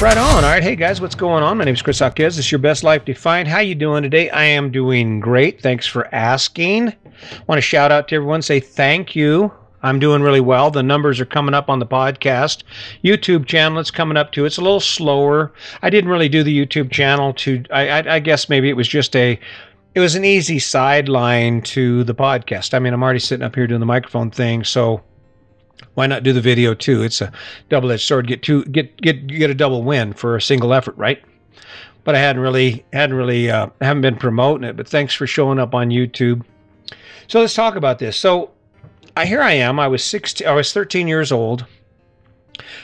Right on. All right. Hey guys, what's going on? My name is Chris Alquez. This is your best life defined. How you doing today? I am doing great. Thanks for asking. Want to shout out to everyone. Say thank you. I'm doing really well. The numbers are coming up on the podcast. YouTube channel, it's coming up too. It's a little slower. I didn't really do the YouTube channel to. I, I, I guess maybe it was just a. It was an easy sideline to the podcast. I mean, I'm already sitting up here doing the microphone thing, so why not do the video too? It's a double-edged sword. Get two, get get get a double win for a single effort, right? But I hadn't really hadn't really uh, haven't been promoting it. But thanks for showing up on YouTube. So let's talk about this. So I here I am. I was 16. I was 13 years old.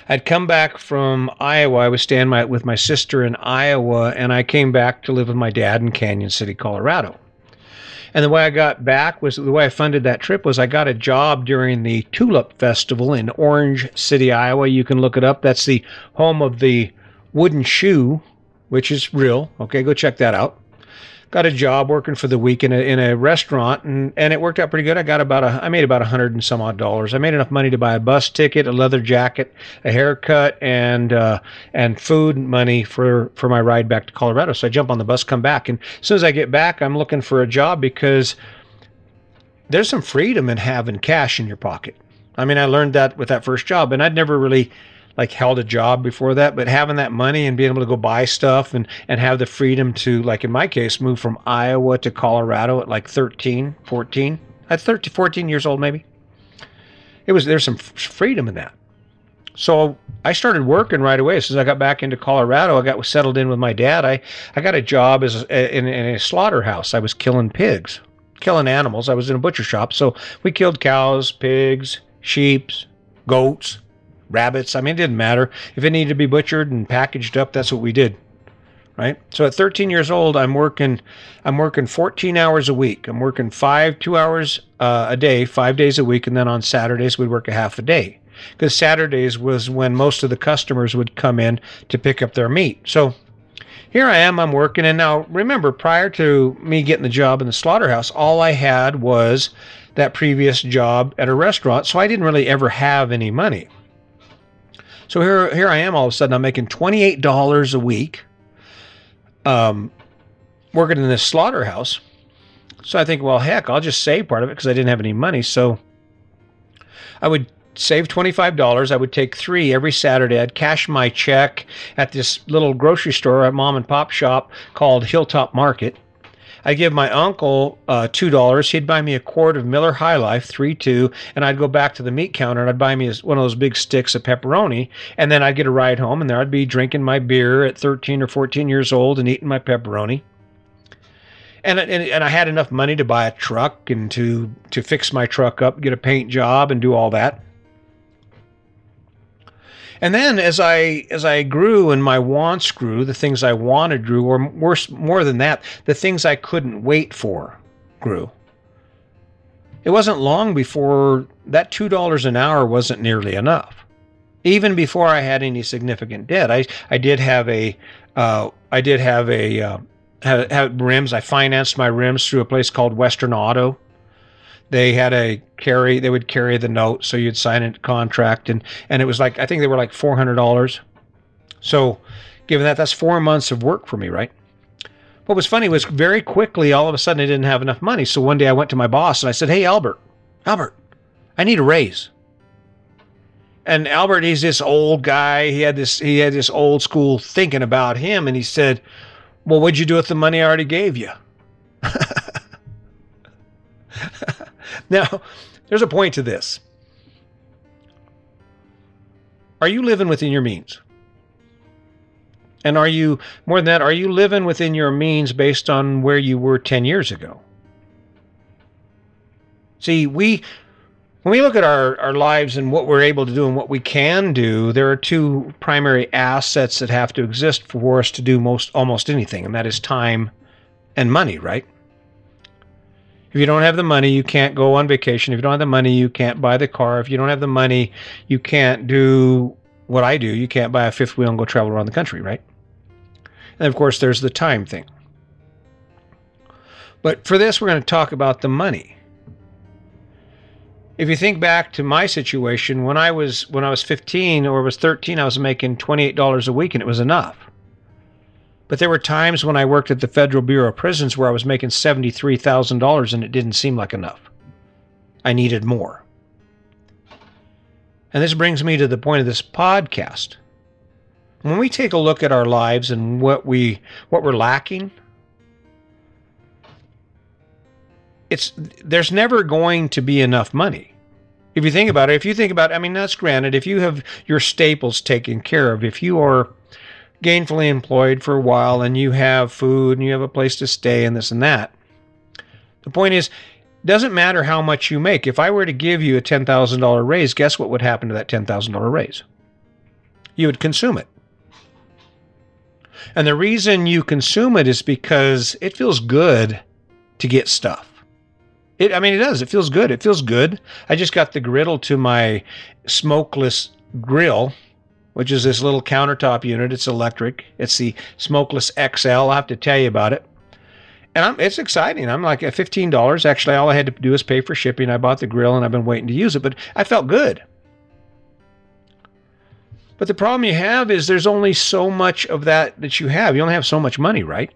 I'd come back from Iowa. I was staying my, with my sister in Iowa, and I came back to live with my dad in Cañon City, Colorado. And the way I got back was the way I funded that trip was I got a job during the Tulip Festival in Orange City, Iowa. You can look it up. That's the home of the wooden shoe, which is real. Okay, go check that out got a job working for the week in a, in a restaurant and, and it worked out pretty good. I got about a, I made about a hundred and some odd dollars. I made enough money to buy a bus ticket, a leather jacket, a haircut, and, uh, and food money for, for my ride back to Colorado. So I jump on the bus, come back. And as soon as I get back, I'm looking for a job because there's some freedom in having cash in your pocket. I mean, I learned that with that first job and I'd never really, like held a job before that, but having that money and being able to go buy stuff and, and have the freedom to, like in my case, move from Iowa to Colorado at like 13, 14, at 13, 14 years old, maybe. It was, there's some freedom in that. So I started working right away. As I got back into Colorado, I got settled in with my dad. I, I got a job as in, in a slaughterhouse. I was killing pigs, killing animals. I was in a butcher shop. So we killed cows, pigs, sheep, goats, rabbits. I mean, it didn't matter. If it needed to be butchered and packaged up, that's what we did. Right. So at 13 years old, I'm working, I'm working 14 hours a week. I'm working five, two hours uh, a day, five days a week. And then on Saturdays, we'd work a half a day because Saturdays was when most of the customers would come in to pick up their meat. So here I am, I'm working. And now remember, prior to me getting the job in the slaughterhouse, all I had was that previous job at a restaurant. So I didn't really ever have any money. So here, here I am. All of a sudden, I'm making twenty eight dollars a week, um, working in this slaughterhouse. So I think, well, heck, I'll just save part of it because I didn't have any money. So I would save $25. I would take three every Saturday. I'd cash my check at this little grocery store, a mom and pop shop called Hilltop Market. I'd give my uncle uh, two dollars. He'd buy me a quart of Miller High Life, three two, and I'd go back to the meat counter and I'd buy me one of those big sticks of pepperoni, and then I'd get a ride home, and there I'd be drinking my beer at 13 or 14 years old and eating my pepperoni. And, and, and I had enough money to buy a truck and to to fix my truck up, get a paint job, and do all that. And then as I as I grew and my wants grew, the things I wanted grew, or worse, more than that, the things I couldn't wait for grew. It wasn't long before that two dollars an hour wasn't nearly enough. Even before I had any significant debt, I I did have a uh, I did have a uh, have, have rims. I financed my rims through a place called Western Auto they had a carry they would carry the note so you'd sign a contract and and it was like i think they were like $400 so given that that's four months of work for me right? What was funny was very quickly all of a sudden i didn't have enough money so one day i went to my boss and i said hey albert albert i need a raise. And albert he's this old guy. He had this he had this old school thinking about him and he said well what'd you do with the money i already gave you Now, there's a point to this. Are you living within your means? And are you, more than that, are you living within your means based on where you were 10 years ago? See, we, when we look at our, our lives and what we're able to do and what we can do, there are two primary assets that have to exist for us to do most almost anything, and that is time and money, right? If you don't have the money, you can't go on vacation. If you don't have the money, you can't buy the car. If you don't have the money, you can't do what I do. You can't buy a fifth wheel and go travel around the country, right? And of course, there's the time thing. But for this, we're going to talk about the money. if you think back to my situation when I was when I was 15 or was 13, I was making $28 a week and it was enough. But there were times when I worked at the Federal Bureau of Prisons where I was making $73,000 and it didn't seem like enough. I needed more. And this brings me to the point of this podcast. When we take a look at our lives and what we what we're lacking, it's there's never going to be enough money. If you think about it, if you think about I mean that's granted, if you have your staples taken care of, if you are gainfully employed for a while and you have food and you have a place to stay and this and that. The point is, it doesn't matter how much you make. If I were to give you a $10,000 raise, guess what would happen to that $10,000 raise? You would consume it. And the reason you consume it is because it feels good to get stuff. It, I mean, it does. It feels good. It feels good. I just got the griddle to my smokeless grill which is this little countertop unit. It's electric. It's the Smokeless XL. I'll have to tell you about it. And I'm, it's exciting. I'm like at $15. Actually, all I had to do is pay for shipping. I bought the grill and I've been waiting to use it, but I felt good. But the problem you have is there's only so much of that that you have. You only have so much money, right?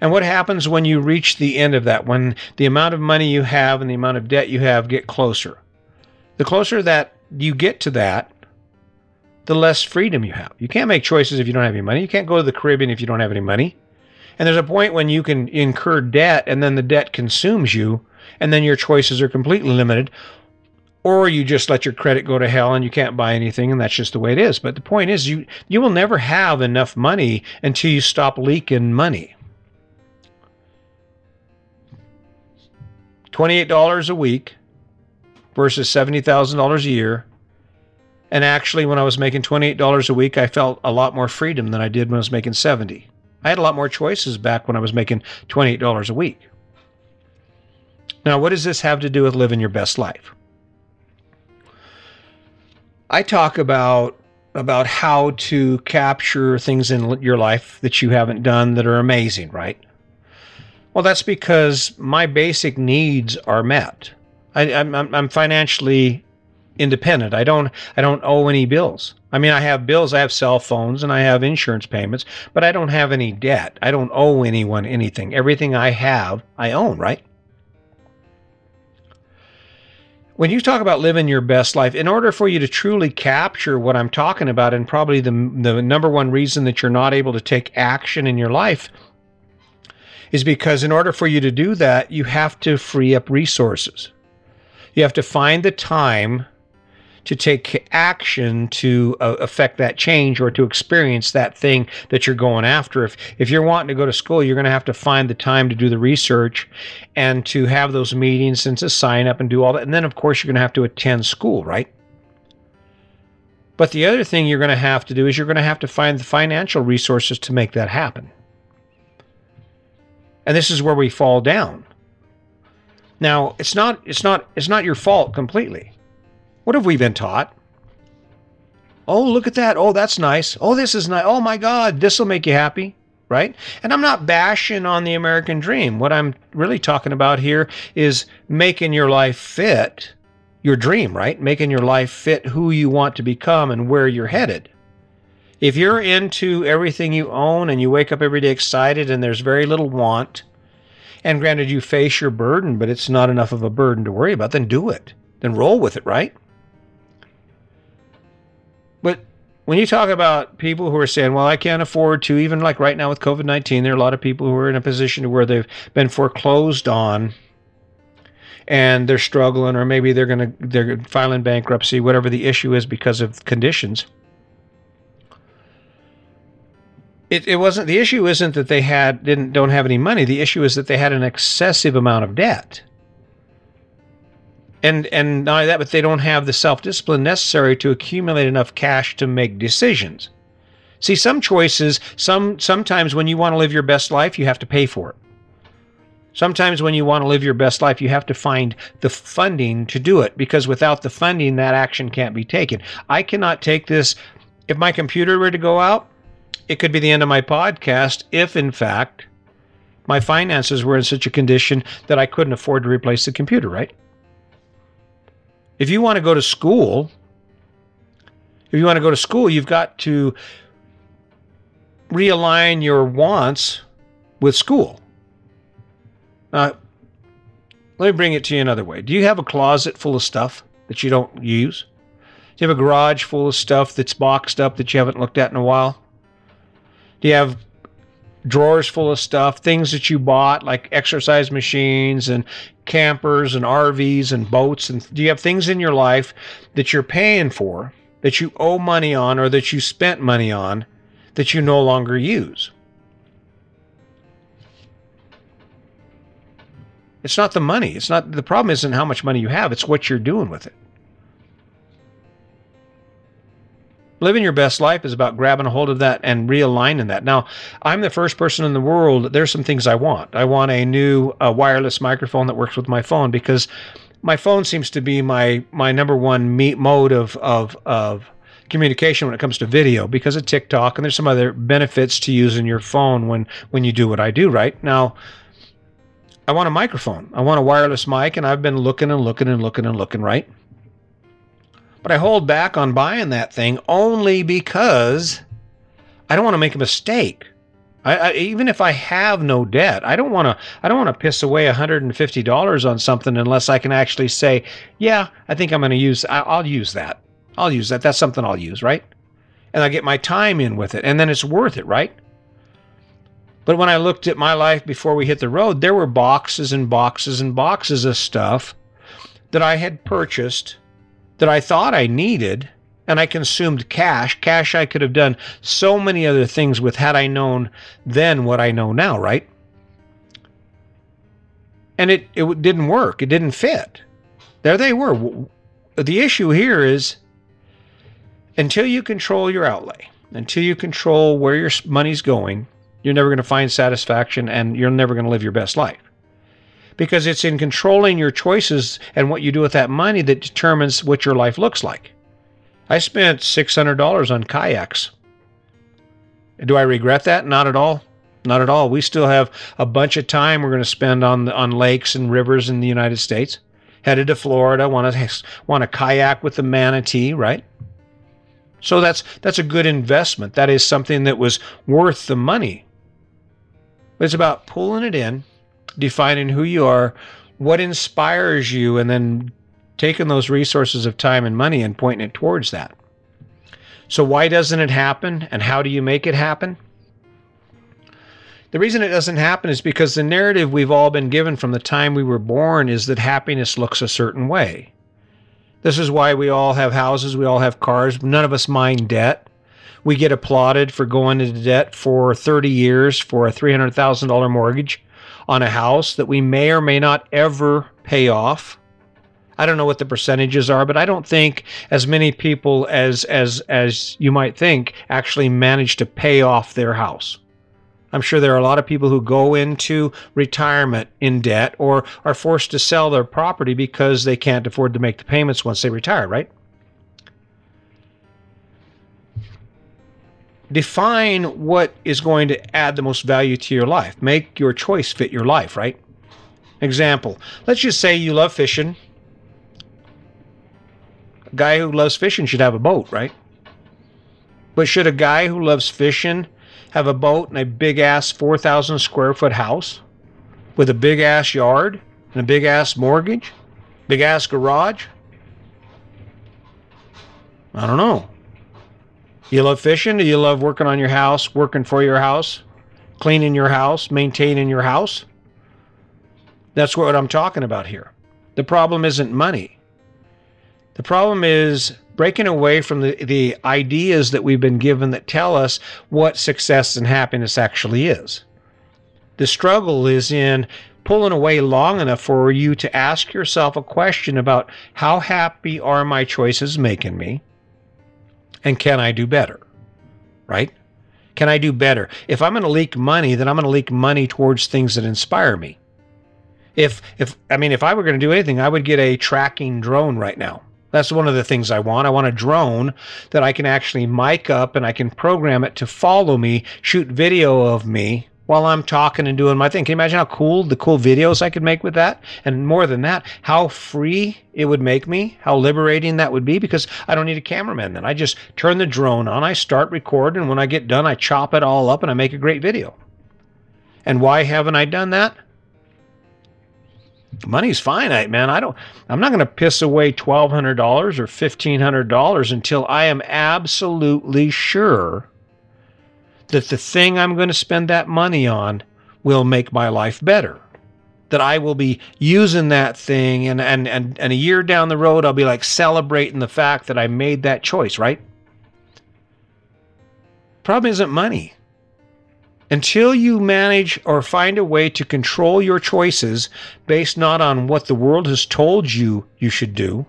And what happens when you reach the end of that? When the amount of money you have and the amount of debt you have get closer. The closer that you get to that, the less freedom you have. You can't make choices if you don't have any money. You can't go to the Caribbean if you don't have any money. And there's a point when you can incur debt and then the debt consumes you and then your choices are completely limited. Or you just let your credit go to hell and you can't buy anything and that's just the way it is. But the point is you you will never have enough money until you stop leaking money. $28 a week versus $70,000 a year and actually, when I was making $28 a week, I felt a lot more freedom than I did when I was making 70. I had a lot more choices back when I was making $28 a week. Now, what does this have to do with living your best life? I talk about about how to capture things in your life that you haven't done that are amazing, right? Well, that's because my basic needs are met. I, am I'm financially independent. I don't I don't owe any bills. I mean, I have bills, I have cell phones, and I have insurance payments, but I don't have any debt. I don't owe anyone anything. Everything I have, I own, right? When you talk about living your best life, in order for you to truly capture what I'm talking about, and probably the, the number one reason that you're not able to take action in your life is because in order for you to do that, you have to free up resources. You have to find the time to take action to uh, affect that change or to experience that thing that you're going after. If if you're wanting to go to school, you're going to have to find the time to do the research and to have those meetings and to sign up and do all that. And then of course you're going to have to attend school, right? But the other thing you're going to have to do is you're going to have to find the financial resources to make that happen. And this is where we fall down. Now, it's not it's not it's not your fault completely. What have we been taught? Oh, look at that. Oh, that's nice. Oh, this is nice. Oh my God, this will make you happy. Right? And I'm not bashing on the American dream. What I'm really talking about here is making your life fit your dream, right? Making your life fit who you want to become and where you're headed. If you're into everything you own and you wake up every day excited and there's very little want, and granted you face your burden, but it's not enough of a burden to worry about, then do it. Then roll with it, right? When you talk about people who are saying, well, I can't afford to, even like right now with COVID 19, there are a lot of people who are in a position where they've been foreclosed on and they're struggling, or maybe they're going to, they're filing bankruptcy, whatever the issue is because of conditions. It, it wasn't the issue isn't that they had didn't don't have any money the issue is that they had an excessive amount of debt and and not only that, but they don't have the self discipline necessary to accumulate enough cash to make decisions. See, some choices, some sometimes when you want to live your best life, you have to pay for it. Sometimes when you want to live your best life, you have to find the funding to do it because without the funding, that action can't be taken. I cannot take this. If my computer were to go out, it could be the end of my podcast if, in fact, my finances were in such a condition that I couldn't afford to replace the computer, right? If you want to go to school, if you want to go to school, you've got to realign your wants with school. Uh, let me bring it to you another way. Do you have a closet full of stuff that you don't use? Do you have a garage full of stuff that's boxed up that you haven't looked at in a while? Do you have drawers full of stuff, things that you bought like exercise machines and campers and RVs and boats and do you have things in your life that you're paying for that you owe money on or that you spent money on that you no longer use? It's not the money. It's not the problem isn't how much money you have, it's what you're doing with it. Living your best life is about grabbing a hold of that and realigning that. Now, I'm the first person in the world. There's some things I want. I want a new uh, wireless microphone that works with my phone because my phone seems to be my my number one meet mode of of of communication when it comes to video because of TikTok and there's some other benefits to using your phone when when you do what I do. Right now, I want a microphone. I want a wireless mic, and I've been looking and looking and looking and looking, right? But I hold back on buying that thing only because I don't want to make a mistake. I, I, even if I have no debt, I don't want to. I don't want to piss away $150 on something unless I can actually say, "Yeah, I think I'm going to use. I, I'll use that. I'll use that. That's something I'll use, right?" And I get my time in with it, and then it's worth it, right? But when I looked at my life before we hit the road, there were boxes and boxes and boxes of stuff that I had purchased that I thought I needed and I consumed cash. Cash I could have done so many other things with had I known then what I know now, right? And it, it didn't work. It didn't fit. There they were. The issue here is until you control your outlay, until you control where your money's going, you're never going to find satisfaction and you're never going to live your best life. Because it's in controlling your choices and what you do with that money that determines what your life looks like. I spent $600 on kayaks. Do I regret that? Not at all. Not at all. We still have a bunch of time we're going to spend on on lakes and rivers in the United States. Headed to Florida, want to want to kayak with the manatee, right? So that's that's a good investment. That is something that was worth the money. It's about pulling it in, defining who you are, what inspires you, and then taking those resources of time and money and pointing it towards that. So, why doesn't it happen, and how do you make it happen? The reason it doesn't happen is because the narrative we've all been given from the time we were born is that happiness looks a certain way. This is why we all have houses, we all have cars, none of us mind debt we get applauded for going into debt for 30 years for a $300,000 mortgage on a house that we may or may not ever pay off. I don't know what the percentages are, but I don't think as many people as as as you might think actually manage to pay off their house. I'm sure there are a lot of people who go into retirement in debt or are forced to sell their property because they can't afford to make the payments once they retire, right? Define what is going to add the most value to your life. Make your choice fit your life, right? Example, let's just say you love fishing. A guy who loves fishing should have a boat, right? But should a guy who loves fishing have a boat and a big ass 4,000 square foot house with a big ass yard and a big ass mortgage, big ass garage? I don't know. You love fishing? Do you love working on your house, working for your house, cleaning your house, maintaining your house? That's what I'm talking about here. The problem isn't money. The problem is breaking away from the, the ideas that we've been given that tell us what success and happiness actually is. The struggle is in pulling away long enough for you to ask yourself a question about how happy are my choices making me? And can I do better? Right? Can I do better? If I'm going to leak money, then I'm going to leak money towards things that inspire me. If if I mean if I were going to do anything, I would get a tracking drone right now. That's one of the things I want. I want a drone that I can actually mic up and I can program it to follow me, shoot video of me while I'm talking and doing my thing. Can you imagine how cool the cool videos I could make with that? And more than that, how free it would make me, how liberating that would be because I don't need a cameraman then. I just turn the drone on, I start recording, and when I get done, I chop it all up and I make a great video. And why haven't I done that? Money's finite, man. I don't I'm not going to piss away $1200 or $1500 until I am absolutely sure that the thing I'm going to spend that money on will make my life better. That I will be using that thing and, and, and, and a year down the road, I'll be like celebrating the fact that I made that choice, right? Problem isn't money. Until you manage or find a way to control your choices based not on what the world has told you you should do,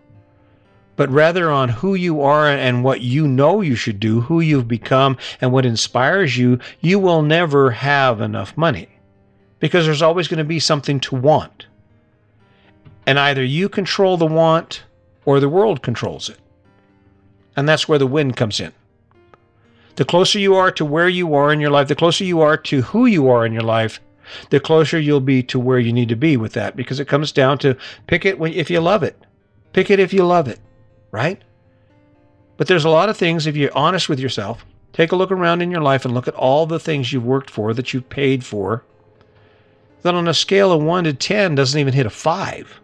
but rather on who you are and what you know you should do, who you've become, and what inspires you, you will never have enough money because there's always going to be something to want. And either you control the want or the world controls it. And that's where the win comes in. The closer you are to where you are in your life, the closer you are to who you are in your life, the closer you'll be to where you need to be with that because it comes down to pick it if you love it. Pick it if you love it right? But there's a lot of things, if you're honest with yourself, take a look around in your life and look at all the things you've worked for, that you've paid for, that on a scale of 1 to 10 doesn't even hit a 5.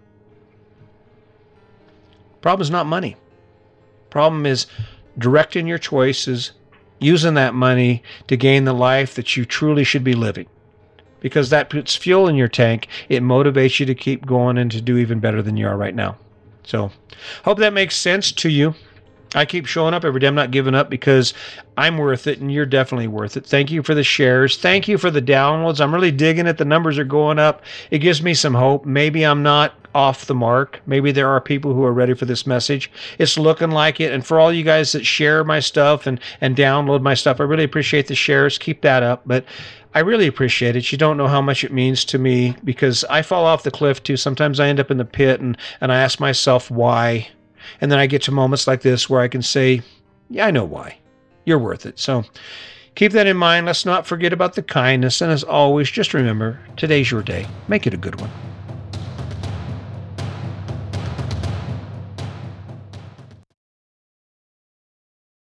Problem is not money. Problem is directing your choices, using that money to gain the life that you truly should be living. Because that puts fuel in your tank, it motivates you to keep going and to do even better than you are right now. So, hope that makes sense to you. I keep showing up every day. I'm not giving up because I'm worth it and you're definitely worth it. Thank you for the shares. Thank you for the downloads. I'm really digging it. The numbers are going up. It gives me some hope. Maybe I'm not off the mark. Maybe there are people who are ready for this message. It's looking like it. And for all you guys that share my stuff and, and download my stuff, I really appreciate the shares. Keep that up. But I really appreciate it. You don't know how much it means to me because I fall off the cliff too. Sometimes I end up in the pit and, and I ask myself why. And then I get to moments like this where I can say, Yeah, I know why. You're worth it. So keep that in mind. Let's not forget about the kindness. And as always, just remember today's your day. Make it a good one.